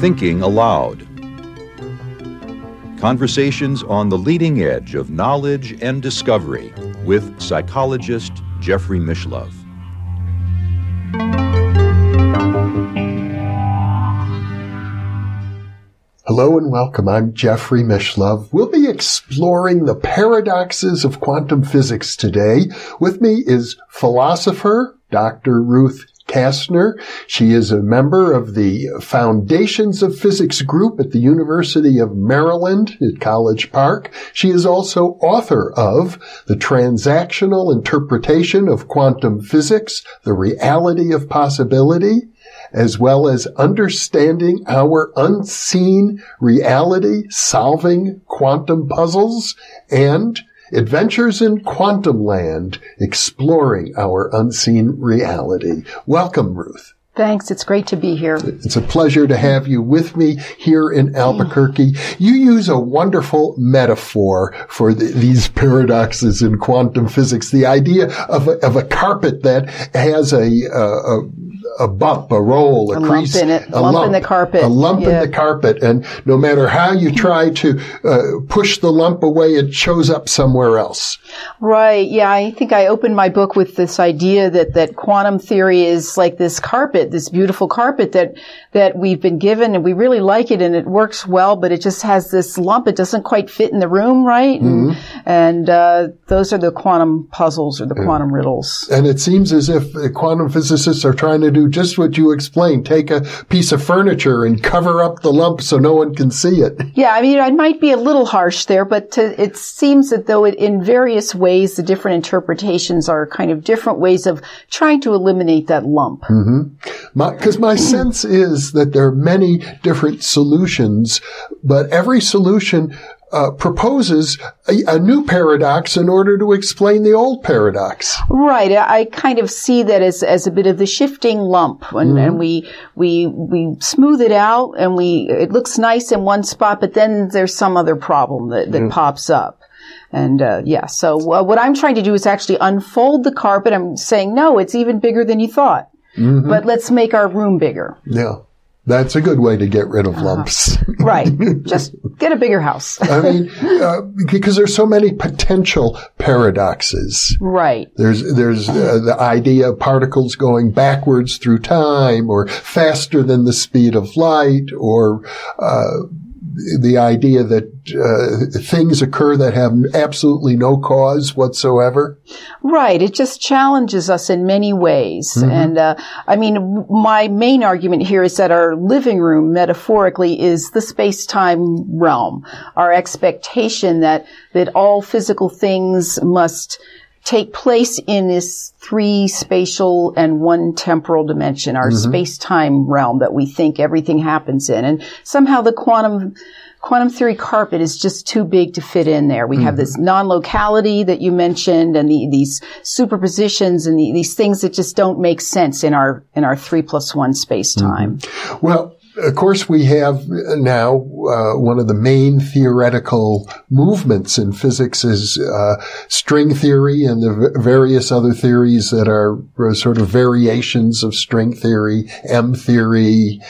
Thinking Aloud. Conversations on the leading edge of knowledge and discovery with psychologist Jeffrey Mishlove. Hello and welcome. I'm Jeffrey Mishlove. We'll be exploring the paradoxes of quantum physics today. With me is philosopher Dr. Ruth Kastner. She is a member of the Foundations of Physics group at the University of Maryland at College Park. She is also author of The Transactional Interpretation of Quantum Physics, The Reality of Possibility, as well as understanding our unseen reality, solving quantum puzzles, and Adventures in Quantum Land, exploring our unseen reality. Welcome, Ruth. Thanks. It's great to be here. It's a pleasure to have you with me here in Albuquerque. You use a wonderful metaphor for the, these paradoxes in quantum physics. The idea of a, of a carpet that has a, a, a bump, a roll, a, a crease, lump in it, a lump, lump, in the carpet, a lump yeah. in the carpet, and no matter how you try to uh, push the lump away, it shows up somewhere else. Right. Yeah. I think I opened my book with this idea that that quantum theory is like this carpet, this beautiful carpet that that we've been given, and we really like it, and it works well, but it just has this lump. It doesn't quite fit in the room, right? Mm-hmm. And, and uh, those are the quantum puzzles or the quantum riddles. And it seems as if quantum physicists are trying to do just what you explained. Take a piece of furniture and cover up the lump so no one can see it. Yeah, I mean, I might be a little harsh there, but to, it seems that though it, in various ways, the different interpretations are kind of different ways of trying to eliminate that lump. Because mm-hmm. my, my sense is that there are many different solutions, but every solution uh, proposes a, a, new paradox in order to explain the old paradox. Right. I kind of see that as, as a bit of the shifting lump, and, mm-hmm. and we we we smooth it out, and we it looks nice in one spot, but then there's some other problem that, that mm-hmm. pops up. And uh, yeah, so uh, what I'm trying to do is actually unfold the carpet. I'm saying no, it's even bigger than you thought. Mm-hmm. But let's make our room bigger. Yeah. That's a good way to get rid of uh-huh. lumps. right. Just get a bigger house. I mean, uh, because there's so many potential paradoxes. Right. There's there's uh, the idea of particles going backwards through time, or faster than the speed of light, or uh, the idea that uh, things occur that have absolutely no cause whatsoever. Right. It just challenges us in many ways. Mm-hmm. And uh, I mean, my main argument here is that our living room, metaphorically, is the space-time realm. Our expectation that that all physical things must take place in this three spatial and one temporal dimension, our mm-hmm. space-time realm that we think everything happens in. And somehow the quantum quantum theory carpet is just too big to fit in there. We mm-hmm. have this non-locality that you mentioned and the, these superpositions and the, these things that just don't make sense in our in our three plus one space time. Mm-hmm. Well, of course, we have now uh, one of the main theoretical movements in physics is uh, string theory and the various other theories that are uh, sort of variations of string theory, M theory,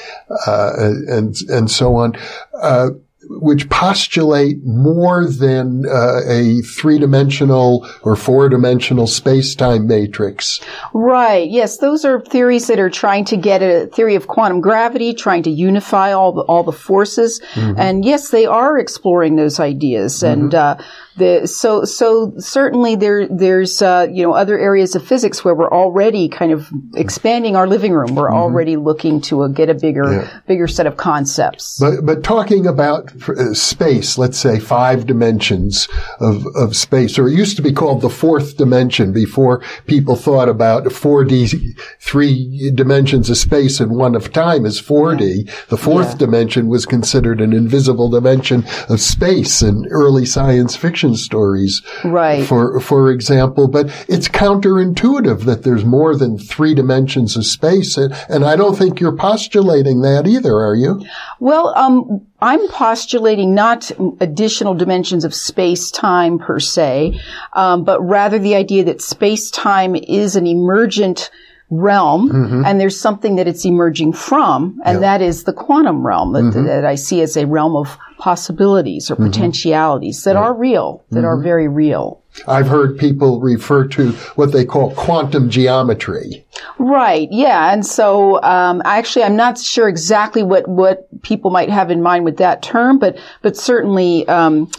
uh, and and so on. Uh, which postulate more than uh, a three-dimensional or four-dimensional space-time matrix. Right. Yes, those are theories that are trying to get a theory of quantum gravity, trying to unify all the, all the forces. Mm-hmm. And yes, they are exploring those ideas. Mm-hmm. And uh, the, so so certainly there there's uh, you know other areas of physics where we're already kind of expanding our living room. We're mm-hmm. already looking to uh, get a bigger yeah. bigger set of concepts. But but talking about uh, space, let's say five dimensions of of space, or it used to be called the fourth dimension before people thought about 4D, three dimensions of space and one of time is 4D. Yeah. The fourth yeah. dimension was considered an invisible dimension of space in early science fiction stories. Right. For, for example, but it's counterintuitive that there's more than three dimensions of space. And, and I don't think you're postulating that either, are you? Well, um, I'm postulating not additional dimensions of space time per se, um, but rather the idea that space time is an emergent realm mm-hmm. and there's something that it's emerging from and that is the quantum realm that, mm-hmm. that, I see as a realm of possibilities or mm-hmm. potentialities that are real, that are mm-hmm. very real. I've heard people refer to what they call quantum geometry. Right. Yeah. And so, um, actually, I'm not sure exactly what, what people might have in mind with that term, but, but certainly, um,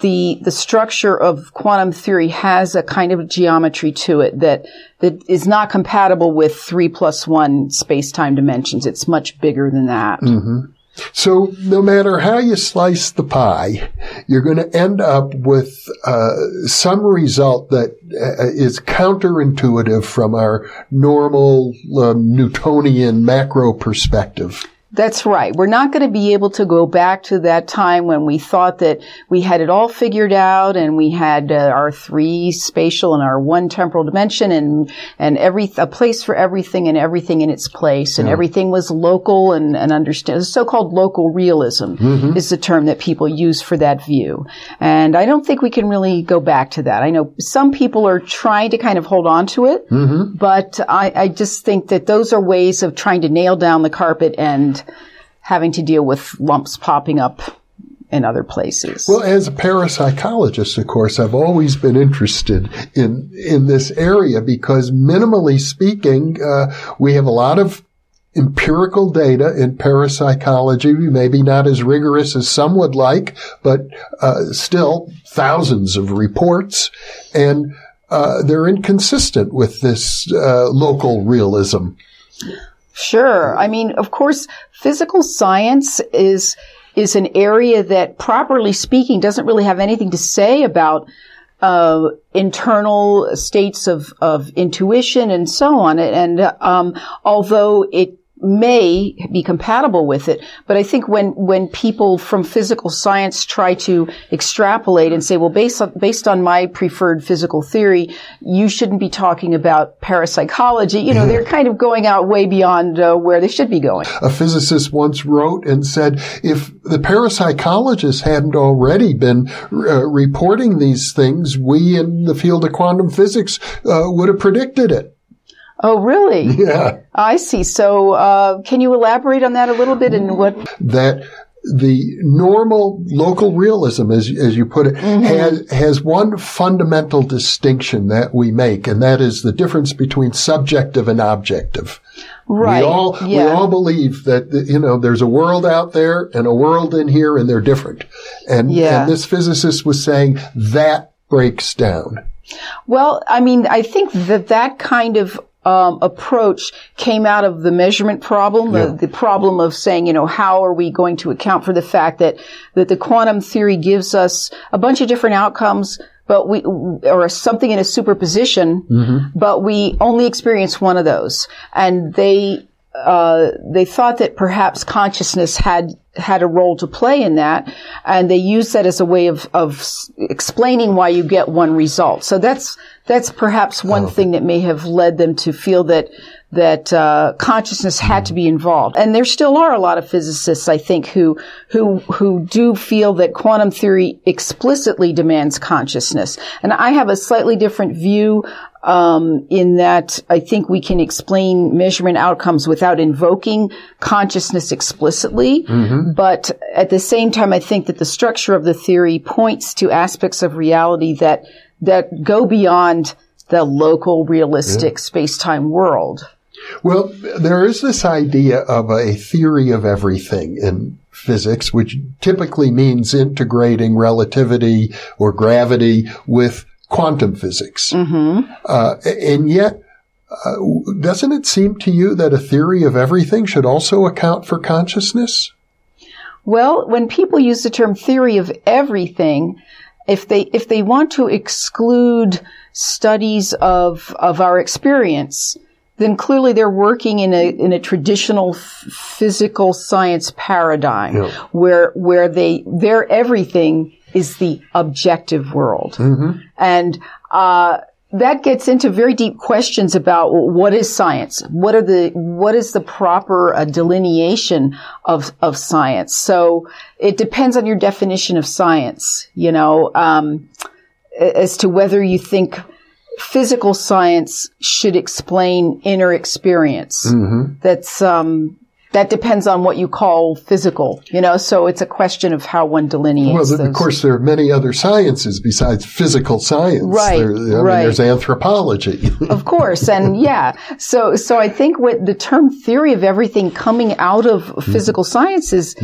the the structure of quantum theory has a kind of geometry to it that that is not compatible with three plus one space time dimensions. It's much bigger than that. Mm-hmm. So no matter how you slice the pie, you're going to end up with uh, some result that uh, is counterintuitive from our normal um, Newtonian macro perspective. That's right. We're not going to be able to go back to that time when we thought that we had it all figured out and we had uh, our three spatial and our one temporal dimension and and every a place for everything and everything in its place and yeah. everything was local and and understand. So-called local realism mm-hmm. is the term that people use for that view. And I don't think we can really go back to that. I know some people are trying to kind of hold on to it, mm-hmm. but I, I just think that those are ways of trying to nail down the carpet and having to deal with lumps popping up in other places. Well, as a parapsychologist, of course, I've always been interested in in this area because, minimally speaking, uh, we have a lot of empirical data in parapsychology, maybe not as rigorous as some would like, but uh, still thousands of reports, and uh, they're inconsistent with this uh, local realism. Sure. I mean, of course, physical science is is an area that, properly speaking, doesn't really have anything to say about uh, internal states of of intuition and so on. And um, although it may be compatible with it. But I think when, when people from physical science try to extrapolate and say, well, based on, based on my preferred physical theory, you shouldn't be talking about parapsychology. You know, they're kind of going out way beyond uh, where they should be going. A physicist once wrote and said, if the parapsychologists hadn't already been uh, reporting these things, we in the field of quantum physics uh, would have predicted it. Oh, really? Yeah. I see. So, uh, can you elaborate on that a little bit and what? That the normal local realism, as, as you put it, mm-hmm. has, has one fundamental distinction that we make, and that is the difference between subjective and objective. Right. We all, yeah. we all believe that, you know, there's a world out there and a world in here and they're different. And, yeah. and this physicist was saying that breaks down. Well, I mean, I think that that kind of um, approach came out of the measurement problem, yeah. the, the, problem of saying, you know, how are we going to account for the fact that that the quantum theory gives us a bunch of different outcomes, but we or something in a superposition, mm-hmm. but we only experience one of those, and they uh, they thought that perhaps consciousness had had a role to play in that, and they use that as a way of of explaining why you get one result. So that's that's perhaps one oh. thing that may have led them to feel that that uh, consciousness had to be involved. And there still are a lot of physicists, I think, who who who do feel that quantum theory explicitly demands consciousness. And I have a slightly different view um, in that I think we can explain measurement outcomes without invoking consciousness explicitly. Mm-hmm. But at the same time, I think that the structure of the theory points to aspects of reality that that go beyond the local, realistic yeah. space-time world. Well, there is this idea of a theory of everything in physics, which typically means integrating relativity or gravity with quantum physics. Mm-hmm. Uh, and yet, uh, doesn't it seem to you that a theory of everything should also account for consciousness? Well, when people use the term theory of everything, if they if they want to exclude studies of of our experience, then clearly they're working in a in a traditional f- physical science paradigm yeah. where where they their everything is the objective world, mm-hmm. and uh, that gets into very deep questions about what is science, what are the what is the proper uh, delineation of of science. So it depends on your definition of science, you know, um, as to whether you think physical science should explain inner experience. That's um, that depends on what you call physical, you know. So it's a question of how one delineates. Well, th- those. of course, there are many other sciences besides physical science. Right, There- I mean, right. there's anthropology. Of course, and yeah. So, so I think what the term theory of everything coming out of Mm-hmm. physical sciences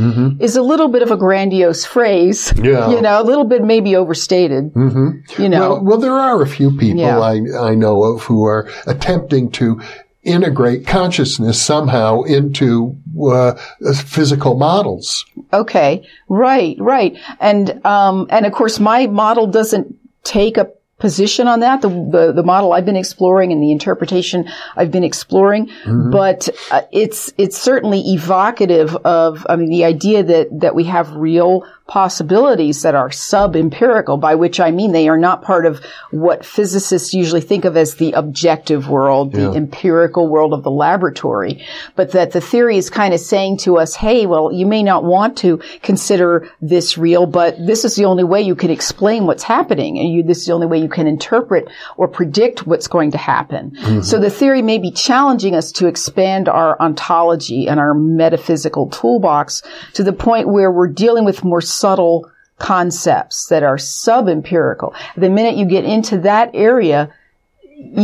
is a little bit of a grandiose phrase. Yeah. You know, a little bit maybe overstated. Mm-hmm. You know. well, well, there are a few people Yeah. I, I know of who are attempting to integrate consciousness somehow into uh, physical models. Okay, right, right, and um, and of course, my model doesn't take a position on that. The the, the model I've been exploring and the interpretation I've been exploring, but uh, it's it's certainly evocative of I mean the idea that that we have real possibilities that are sub-empirical, by which I mean they are not part of what physicists usually think of as the objective world, the empirical world of the laboratory, but that the theory is kind of saying to us, hey, well, you may not want to consider this real, but this is the only way you can explain what's happening, and you, this is the only way you can interpret or predict what's going to happen. Mm-hmm. So the theory may be challenging us to expand our ontology and our metaphysical toolbox to the point where we're dealing with more subtle concepts that are sub-empirical. The minute you get into that area,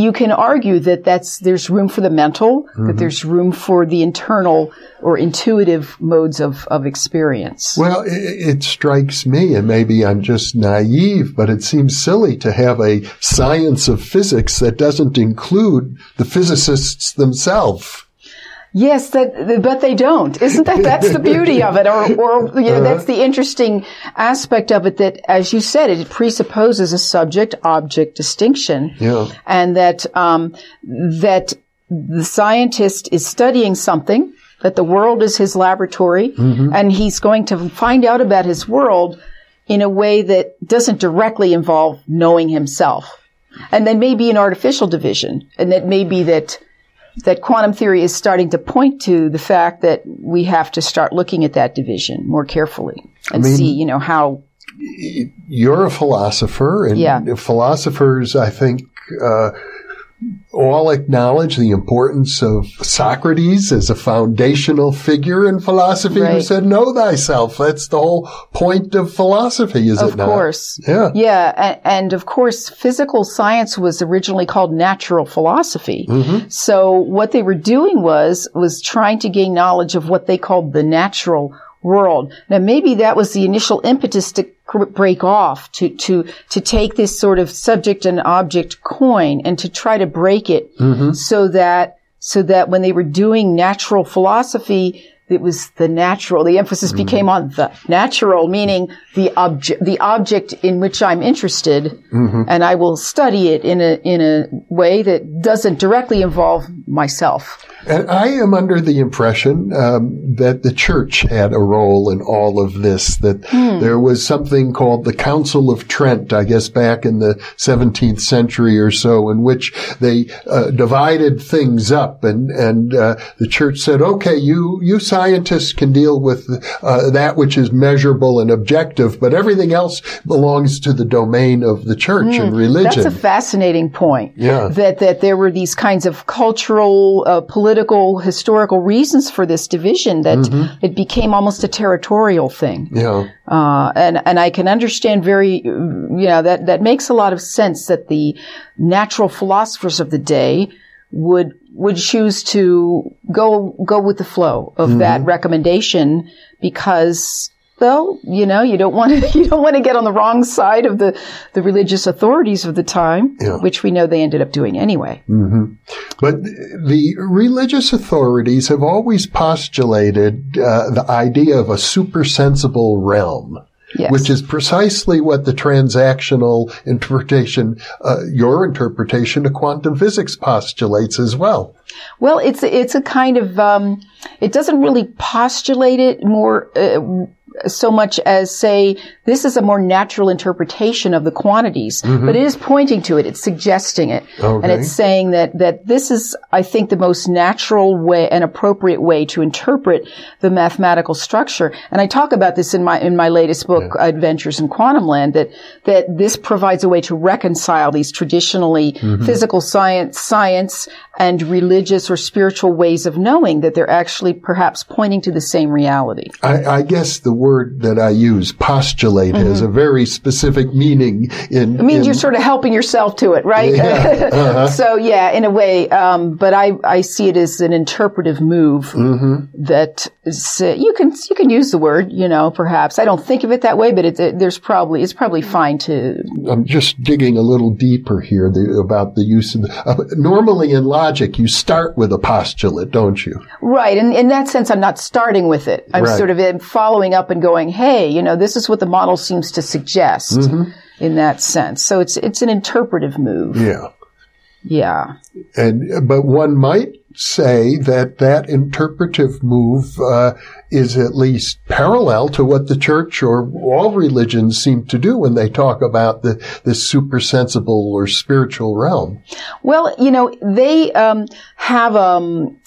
you can argue that that's there's room for the mental, that mm-hmm. there's room for the internal or intuitive modes of, of experience. Well, it, it strikes me, and maybe I'm just naive, but it seems silly to have a science of physics that doesn't include the physicists themselves. Yes, that, but they don't. Isn't that, that's the beauty of it. Or, or, you know, that's the interesting aspect of it that, as you said, it presupposes a subject-object distinction. Yeah. And that, um, that the scientist is studying something, that the world is his laboratory, and he's going to find out about his world in a way that doesn't directly involve knowing himself. And then maybe an artificial division, and that may be that that quantum theory is starting to point to the fact that we have to start looking at that division more carefully and mean- see, you know, how You're a philosopher, and Yeah. philosophers, I think, uh, all acknowledge the importance of Socrates as a foundational figure in philosophy who said, know thyself. That's the whole point of philosophy, is it not? Of course. Yeah. Yeah, and, and of course, physical science was originally called natural philosophy. Mm-hmm. So what they were doing was was trying to gain knowledge of what they called the natural world. Now, maybe that was the initial impetus to break off, to to to take this sort of subject and object coin and to try to break it, Mm-hmm. so that so that when they were doing natural philosophy, it was the natural. The emphasis became on the natural, meaning the object, the object in which I'm interested, and I will study it in a in a way that doesn't directly involve myself. And I am under the impression um, that the church had a role in all of this. That Hmm. there was something called the Council of Trent, I guess, back in the 17th century or so, in which they uh, divided things up, and and uh, the church said, "Okay, you you scientists can deal with uh, that which is measurable and objective, but everything else belongs to the domain of the church and religion." Hmm. That's a fascinating point. Yeah. That that there were these kinds of cultural, uh, political, historical reasons for this division. That Mm-hmm. it became almost a territorial thing. yeah. Uh, and and I can understand very, you know, that that makes a lot of sense that the natural philosophers of the day would would choose to go go with the flow of that recommendation because. Well, you know, you don't want to, you don't want to get on the wrong side of the, the religious authorities of the time, Yeah. which we know they ended up doing anyway. But the religious authorities have always postulated uh, the idea of a supersensible realm. Yes. Which is precisely what the transactional interpretation, uh, your interpretation of quantum physics postulates as well. Well, it's it's a kind of um, it doesn't really postulate it more. Uh, so much as say this is a more natural interpretation of the quantities, mm-hmm. but it is pointing to it. It's suggesting it, and it's saying that that this is, I think, the most natural way and appropriate way to interpret the mathematical structure. And I talk about this in my in my latest book, Adventures in Quantum Land, that that this provides a way to reconcile these traditionally mm-hmm. physical science, science, and religious or spiritual ways of knowing that they're actually perhaps pointing to the same reality. I, I guess the word that I use, postulate, has a very specific meaning in. Mm-hmm. It means in- you're sort of helping yourself to it, right? Yeah, uh-huh. so yeah, in a way, um, but I, I see it as an interpretive move Mm-hmm. that is, uh, you can you can use the word, you know, perhaps. I don't think of it that way, but it, it, there's probably it's probably fine to I'm just digging a little deeper here the, about the use of. The, uh, normally in logic, you start with a postulate, don't you? right. And in that sense, I'm not starting with it. I'm Right. sort of following up and going, hey, you know, this is what the model seems to suggest. Mm-hmm. In that sense, so it's it's an interpretive move. Yeah. Yeah. And but one might say that that interpretive move uh, is at least parallel to what the church or all religions seem to do when they talk about the this super sensible or spiritual realm. Well, you know, they um, have um,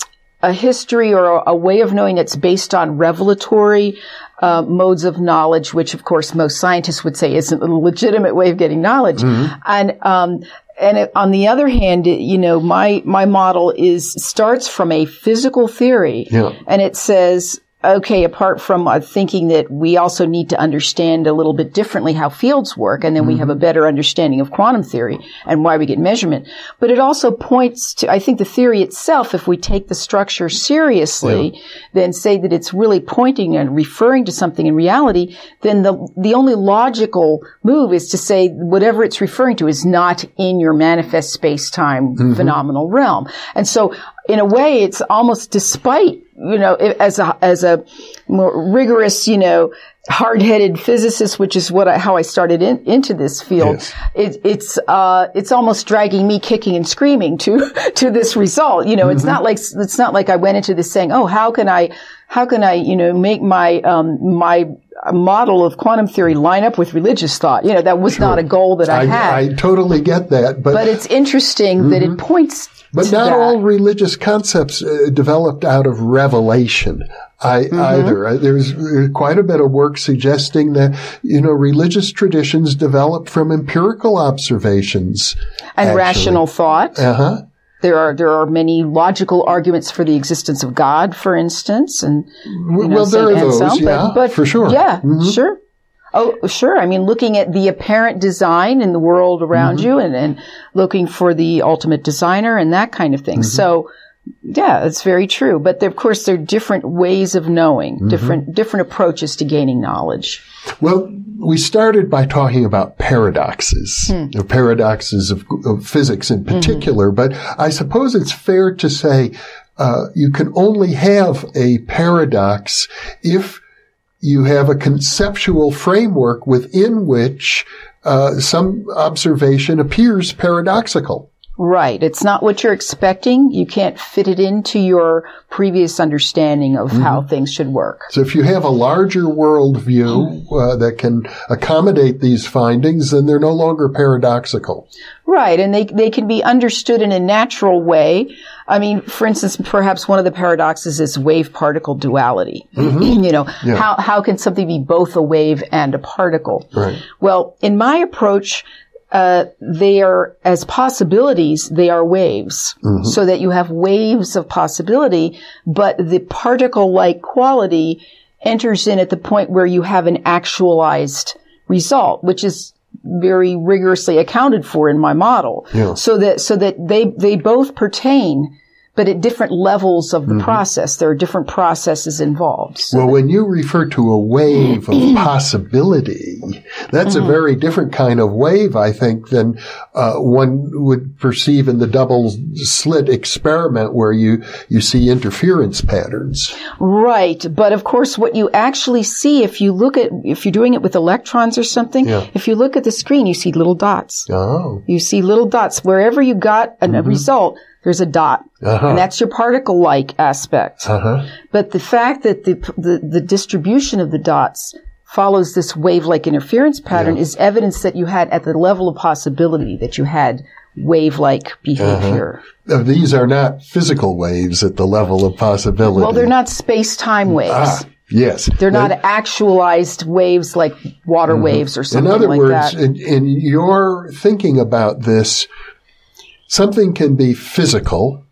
a history or a, a way of knowing that's based on revelatory uh, modes of knowledge, which, of course, most scientists would say isn't a legitimate way of getting knowledge. And um, and it, on the other hand, it- you know, my my model is starts from a physical theory, Yeah. and it says. Okay, apart from uh, thinking that we also need to understand a little bit differently how fields work, and then we have a better understanding of quantum theory and why we get measurement. But it also points to, I think the theory itself, if we take the structure seriously, then say that it's really pointing and referring to something in reality, then the, the only logical move is to say whatever it's referring to is not in your manifest space-time phenomenal realm. And so in a way, it's almost despite, you know, as a, as a more rigorous, you know, hard-headed physicist, which is what I, how I started in, into this field. Yes. It, it's, uh, it's almost dragging me kicking and screaming to, to this result. You know, it's not like, it's not like I went into this saying, oh, how can I, how can I, you know, make my, um, my model of quantum theory line up with religious thought? You know, that was not a goal that I, had. I totally get that, but but it's interesting that it points But not that. all religious concepts uh, developed out of revelation I, Mm-hmm. either. Uh, There's uh, quite a bit of work suggesting that, you know, religious traditions develop from empirical observations. and actually. rational thought. Uh huh. There are there are many logical arguments for the existence of God, for instance, and you know, well, there are those, yeah, but, but for sure. yeah, Mhm. sure. Oh, sure. I mean, looking at the apparent design in the world around Mm-hmm. you, and, and looking for the ultimate designer and that kind of thing. Mm-hmm. So, yeah, it's very true. But of course, there are different ways of knowing, Mm-hmm. different different approaches to gaining knowledge. Well, we started by talking about paradoxes, Hmm. the paradoxes of, of physics in Mm-hmm. particular, but I suppose it's fair to say uh, you can only have a paradox if you have a conceptual framework within which uh, some observation appears paradoxical. Right. It's not what you're expecting. You can't fit it into your previous understanding of Mm-hmm. how things should work. So if you have a larger worldview uh, that can accommodate these findings, then they're no longer paradoxical. Right. And they, they can be understood in a natural way. I mean, for instance, perhaps one of the paradoxes is wave particle duality. you know, Yeah. how, how can something be both a wave and a particle? Right. Well, in my approach, uh, they are as possibilities, they are waves. So that you have waves of possibility, but the particle-like quality enters in at the point where you have an actualized result, which is very rigorously accounted for in my model. Yeah. So that, so that they, they both pertain, but at different levels of the process. There are different processes involved. So Well, when you refer to a wave of possibility, that's Mm-hmm. a very different kind of wave, I think, than uh, one would perceive in the double slit experiment where you, you see interference patterns. Right. But of course, what you actually see if you look at, if you're doing it with electrons or something, Yeah. if you look at the screen, you see little dots. Oh. You see little dots. Wherever you got a, a result, there's a dot. Uh-huh. And that's your particle-like aspect. Uh-huh. But the fact that the, the, the distribution of the dots follows this wave-like interference pattern is evidence that you had at the level of possibility that you had wave-like behavior. Uh, These are not physical waves at the level of possibility. Well, they're not space-time waves. Ah, yes. They're not actualized waves like water waves or something In something other like words, that. in, in your thinking about this, something can be physical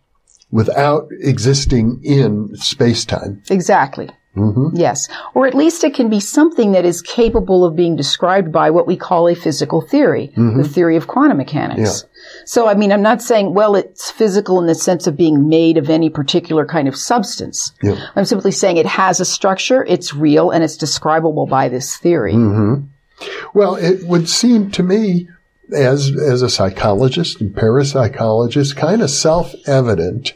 without existing in space-time. Exactly. Mm-hmm. Yes. Or at least it can be something that is capable of being described by what we call a physical theory, the theory of quantum mechanics. So, I mean, I'm not saying, well, it's physical in the sense of being made of any particular kind of substance. Yeah. I'm simply saying it has a structure, it's real, and it's describable by this theory. Well, it would seem to me, as as a psychologist and parapsychologist, kind of self-evident,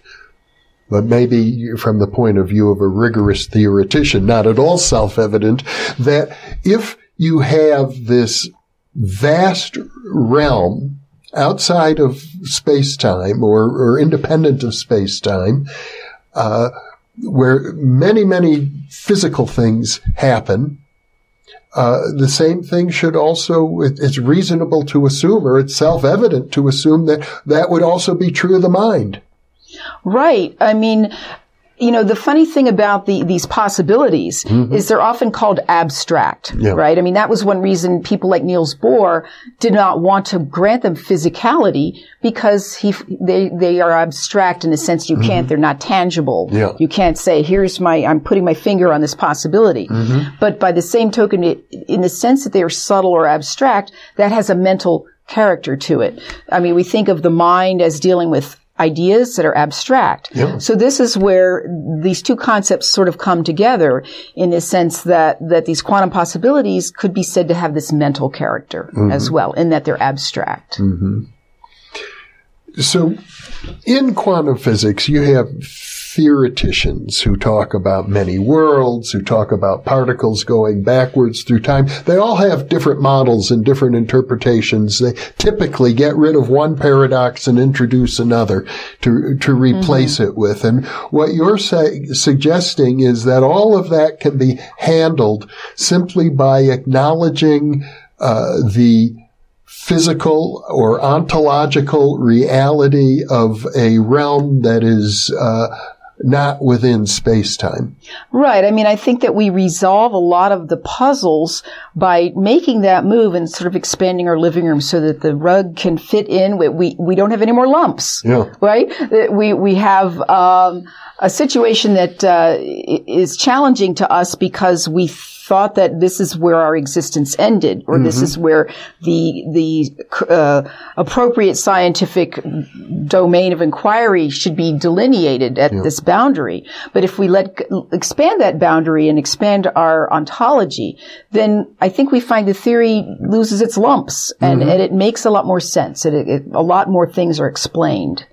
but maybe from the point of view of a rigorous theoretician, not at all self-evident, that if you have this vast realm outside of space-time or, or independent of space-time, uh, where many, many physical things happen, uh, the same thing should also, it, it's reasonable to assume, or it's self-evident to assume that that would also be true of the mind. Right. I mean, you know, the funny thing about the, these possibilities is they're often called abstract, Mm-hmm. Yeah. right? I mean, that was one reason people like Niels Bohr did not want to grant them physicality because he, they, they are abstract in the sense you can't, they're not tangible. Mm-hmm. Yeah. You can't say, here's my, I'm putting my finger on this possibility. Mm-hmm. But by the same token, it, in the sense that they are subtle or abstract, that has a mental character to it. I mean, we think of the mind as dealing with ideas that are abstract. Yeah. So this is where these two concepts sort of come together in the sense that, that these quantum possibilities could be said to have this mental character mm-hmm. as well, in that they're abstract. Mm-hmm. So in quantum physics, you have theoreticians who talk about many worlds, who talk about particles going backwards through time. They all have different models and different interpretations. They typically get rid of one paradox and introduce another to, to replace it with. And what you're say, suggesting is that all of that can be handled simply by acknowledging uh, the physical or ontological reality of a realm that is uh, not within space-time. Right. I mean, I think that we resolve a lot of the puzzles by making that move and sort of expanding our living room so that the rug can fit in. We, we, we don't have any more lumps. Yeah. Right? We, we have, um, a situation that, uh, is challenging to us because we thought that this is where our existence ended or this is where the, the, uh, appropriate scientific domain of inquiry should be delineated at this boundary. But if we let expand that boundary and expand our ontology, then I think we find the theory loses its lumps and, and it makes a lot more sense. It, it, a lot more things are explained.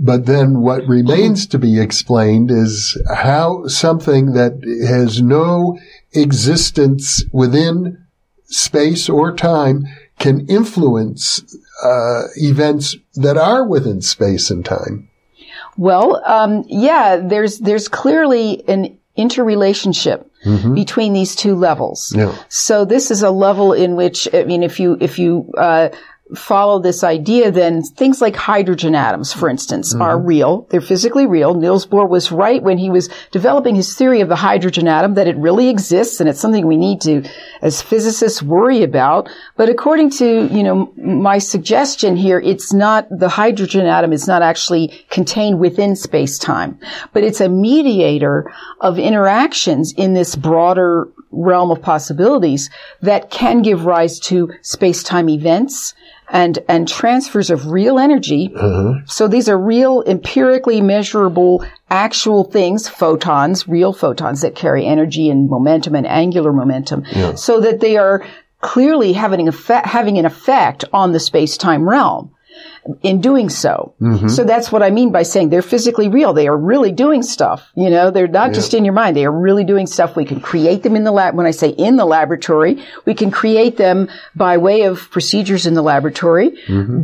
But then what remains to be explained is how something that has no existence within space or time can influence uh, events that are within space and time. Well, um, yeah, there's there's clearly an interrelationship between these two levels. Yeah. So this is a level in which I mean, if you if you uh, follow this idea, then things like hydrogen atoms, for instance, mm-hmm. are real. They're physically real. Niels Bohr was right when he was developing his theory of the hydrogen atom that it really exists and it's something we need to, as physicists, worry about. But according to, you know, my suggestion here, it's not, the hydrogen atom is not actually contained within space-time, but it's a mediator of interactions in this broader realm of possibilities that can give rise to space-time events and, and transfers of real energy. Mm-hmm. So these are real, empirically measurable, actual things, photons, real photons that carry energy and momentum and angular momentum, so that they are clearly having, effect, having an effect on the space-time realm. In doing so. So that's what I mean by saying they're physically real. They are really doing stuff. You know, they're not just in your mind. They are really doing stuff. We can create them in the lab. When I say in the laboratory, we can create them by way of procedures in the laboratory.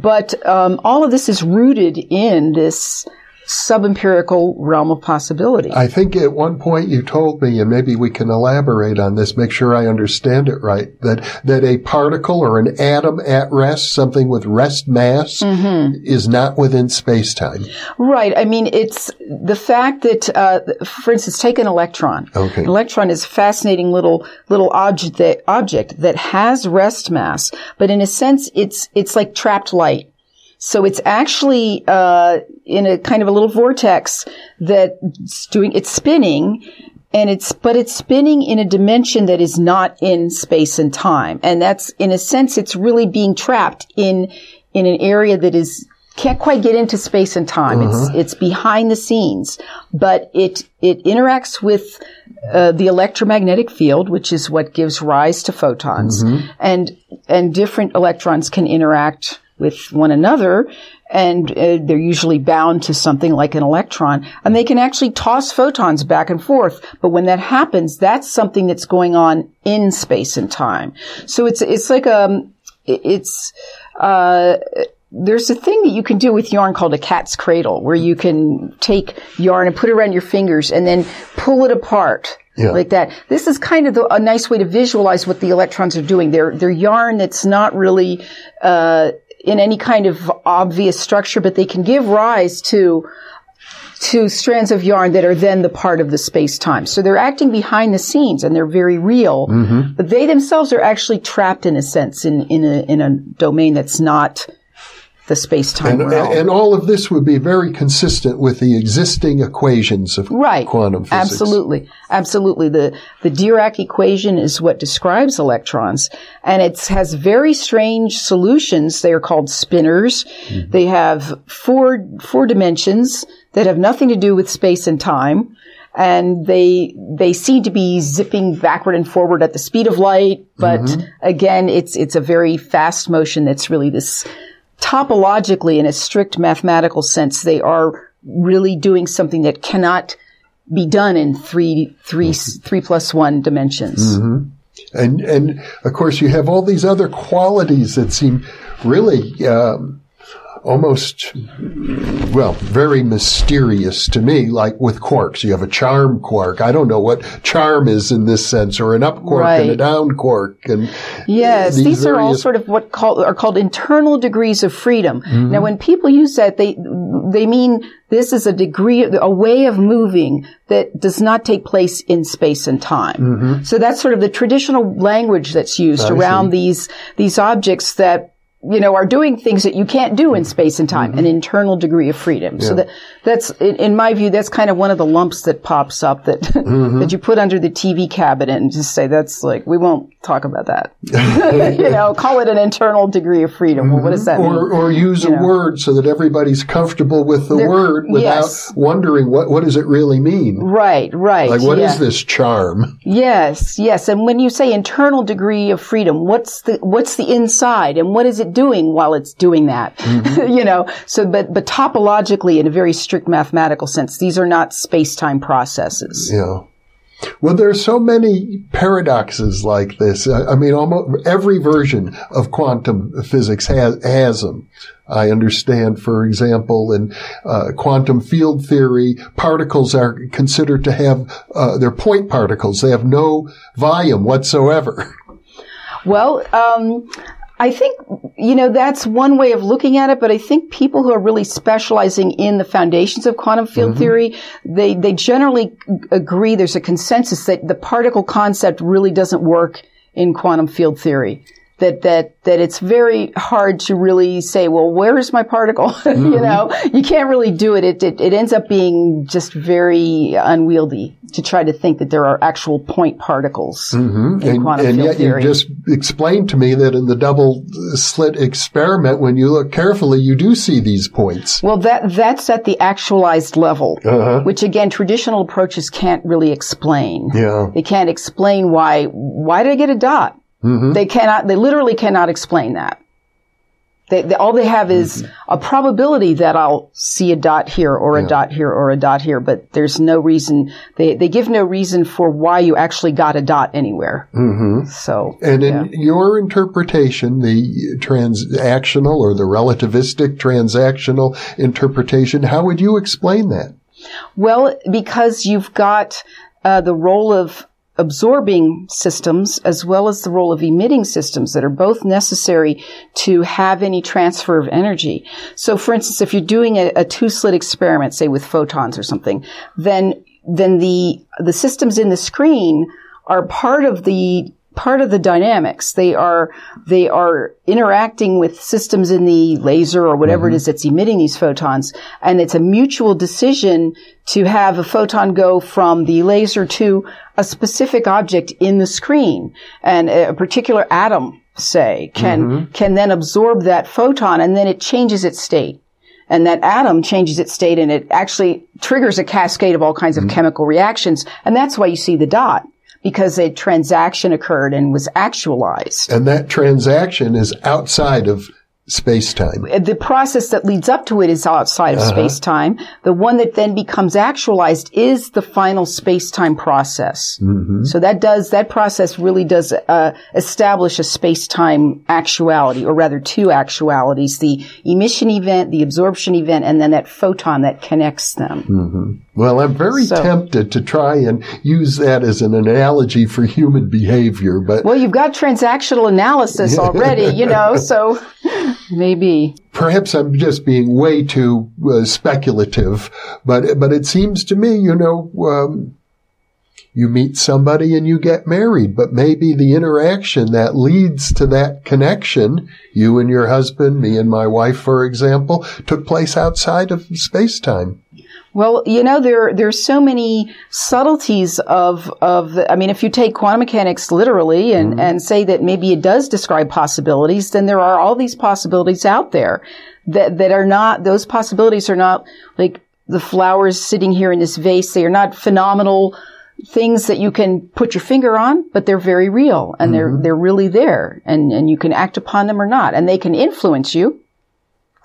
But um, all of this is rooted in this sub-empirical realm of possibility. I think at one point you told me, and maybe we can elaborate on this, make sure I understand it right, that, that a particle or an atom at rest, something with rest mass, is not within space-time. Right. I mean, it's the fact that, uh, for instance, take an electron. Okay. An electron is a fascinating little little object that, object that has rest mass, but in a sense, it's it's like trapped light. So it's actually uh, in a kind of a little vortex that's doing it's spinning, and it's but it's spinning in a dimension that is not in space and time, and that's in a sense it's really being trapped in in an area that is can't quite get into space and time. It's it's behind the scenes, but it it interacts with uh, the electromagnetic field, which is what gives rise to photons, and and different electrons can interact with one another. And uh, they're usually bound to something like an electron, and they can actually toss photons back and forth. But when that happens, that's something that's going on in space and time. So it's it's like um it's uh there's a thing that you can do with yarn called a cat's cradle, where you can take yarn and put it around your fingers and then pull it apart. Yeah. Like that. This is kind of the, a nice way to visualize what the electrons are doing. They're, they're yarn that's not really, uh, in any kind of obvious structure, but they can give rise to, to strands of yarn that are then the part of the space-time. So they're acting behind the scenes and they're very real, mm-hmm. but they themselves are actually trapped in a sense in, in a, in a domain that's not the space-time And, realm. and all of this would be very consistent with the existing equations of Right. quantum physics. Absolutely. Absolutely. The, the Dirac equation is what describes electrons and it has very strange solutions. They are called spinors. Mm-hmm. They have four, four dimensions that have nothing to do with space and time. And they, they seem to be zipping backward and forward at the speed of light. But Mm-hmm. again, it's, it's a very fast motion that's really this topologically in a strict mathematical sense, they are really doing something that cannot be done in three, three, three plus one dimensions. And, and of course you have all these other qualities that seem really, um, almost, well, very mysterious to me, like with quarks. You have a charm quark. I don't know what charm is in this sense, or an up quark and a down quark. And Yes, these these, are all sort of what call, are called internal degrees of freedom. Mm-hmm. Now, when people use that, they they mean this is a degree, a way of moving that does not take place in space and time. Mm-hmm. So that's sort of the traditional language that's used around these these objects that you know are doing things that you can't do in space and time. An internal degree of freedom. So that that's in, in my view, that's kind of one of the lumps that pops up that mm-hmm. that you put under the TV cabinet and just say that's like we won't talk about that. you know, call it an internal degree of freedom. Well, what does that mm-hmm. mean? or, or use a know. word so that everybody's comfortable with the There- word without yes. wondering what, what does it really mean? Right, right. Like, what is yeah. this charm? Yes, yes. And when you say internal degree of freedom, what's the what's the inside, and what is it doing while it's doing that? you know. So, but but topologically, in a very strict mathematical sense, these are not space time processes. Yeah. Well, there are so many paradoxes like this. I I mean, almost every version of quantum physics has, has them. I understand, for example, in uh, quantum field theory, particles are considered to have, uh, they're point particles. They have no volume whatsoever. Well, um, I think, you know, that's one way of looking at it, but I think people who are really specializing in the foundations of quantum field mm-hmm. theory, they, they generally agree there's a consensus that the particle concept really doesn't work in quantum field theory. That, that, that it's very hard to really say, well, where is my particle? you know, you can't really do it. It, it. it ends up being just very unwieldy to try to think that there are actual point particles in and quantum and field yet theory. you just explained to me that in the double slit experiment, when you look carefully, you do see these points. Well, that that's at the actualized level, Uh-huh. which again traditional approaches can't really explain. Yeah. They can't explain why why did I get a dot? Mm-hmm. They cannot. They literally cannot explain that. They, they, all they have is mm-hmm. a probability that I'll see a dot here or a yeah. dot here or a dot here, but there's no reason, they, they give no reason for why you actually got a dot anywhere. Mm-hmm. So. And in your interpretation, the transactional or the relativistic transactional interpretation, how would you explain that? Well, because you've got uh, the role of absorbing systems as well as the role of emitting systems that are both necessary to have any transfer of energy. So for instance, if you're doing a, a two slit experiment, say with photons or something, then, then the, the systems in the screen are part of the part of the dynamics. They are they are interacting with systems in the laser or whatever mm-hmm. it is that's emitting these photons, and it's a mutual decision to have a photon go from the laser to a specific object in the screen, and a particular atom, say, can mm-hmm. can then absorb that photon, and then it changes its state and that atom changes its state and it actually triggers a cascade of all kinds of mm-hmm. chemical reactions. And that's why you see the dot because a transaction occurred and was actualized. And that transaction is outside of space time. The process that leads up to it is outside of uh-huh. space time. The one that then becomes actualized is the final space time process. Mm-hmm. So that does, that process really does uh, establish a space time actuality, or rather two actualities, the emission event, the absorption event, and then that photon that connects them. Mm-hmm. Well, I'm very so, tempted to try and use that as an analogy for human behavior, but. Well, you've got transactional analysis already, you know, so maybe. Perhaps I'm just being way too uh, speculative, but, but it seems to me, you know, um, you meet somebody and you get married, but maybe the interaction that leads to that connection, you and your husband, me and my wife, for example, took place outside of space time. Well, you know, there there's so many subtleties of of. The, I mean, if you take quantum mechanics literally and mm-hmm. and say that maybe it does describe possibilities, then there are all these possibilities out there that that are not. Those possibilities are not like the flowers sitting here in this vase. They are not phenomenal things that you can put your finger on, but they're very real and mm-hmm. they're they're really there, and and you can act upon them or not, and they can influence you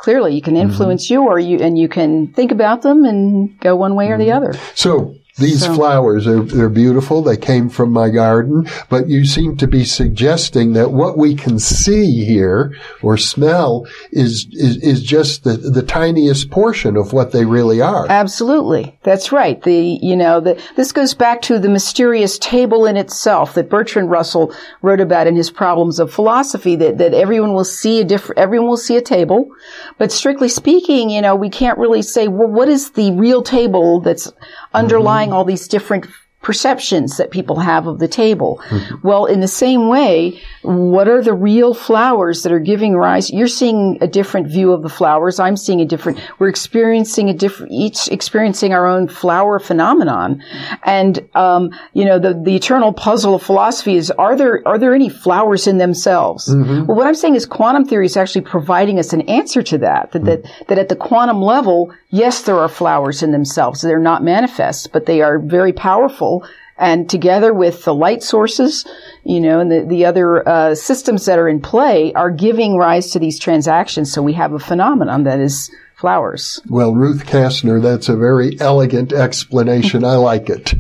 clearly you can mm-hmm. influence mm-hmm. you or you and you can think about them and go one way or the mm-hmm. other so these so. flowers are they're beautiful. They came from my garden, but you seem to be suggesting that what we can see here or smell is is, is just the, the tiniest portion of what they really are. Absolutely. That's right. The you know, the, this goes back to the mysterious table in itself that Bertrand Russell wrote about in his problems of philosophy that, that everyone will see a different everyone will see a table, but strictly speaking, you know, we can't really say, well, what is the real table that's underlying mm-hmm. all these different perceptions that people have of the table. Mm-hmm. Well, in the same way, what are the real flowers that are giving rise? You're seeing a different view of the flowers. I'm seeing a different, we're experiencing a different, each experiencing our own flower phenomenon. And, um, you know, the, the eternal puzzle of philosophy is, are there, are there any flowers in themselves? Mm-hmm. Well, what I'm saying is quantum theory is actually providing us an answer to that, that, mm-hmm. that, that at the quantum level, yes, there are flowers in themselves. They're not manifest, but they are very powerful and together with the light sources, you know, and the, the other uh, systems that are in play are giving rise to these transactions. So we have a phenomenon that is flowers. Well, Ruth Kastner, that's a very elegant explanation. I like it.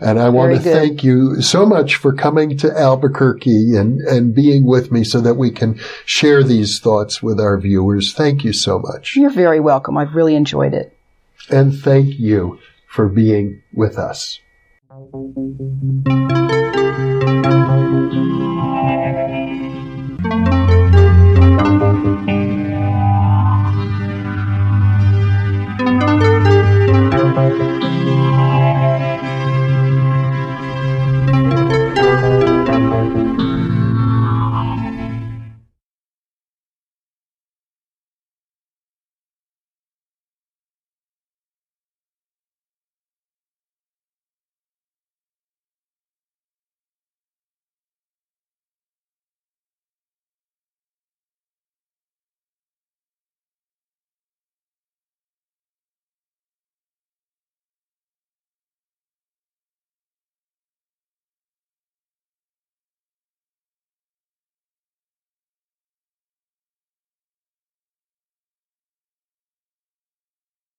And I want to thank you so much for coming to Albuquerque and, and being with me so that we can share these thoughts with our viewers. Thank you so much. You're very welcome. I've really enjoyed it. And thank you for being with us. Thank you.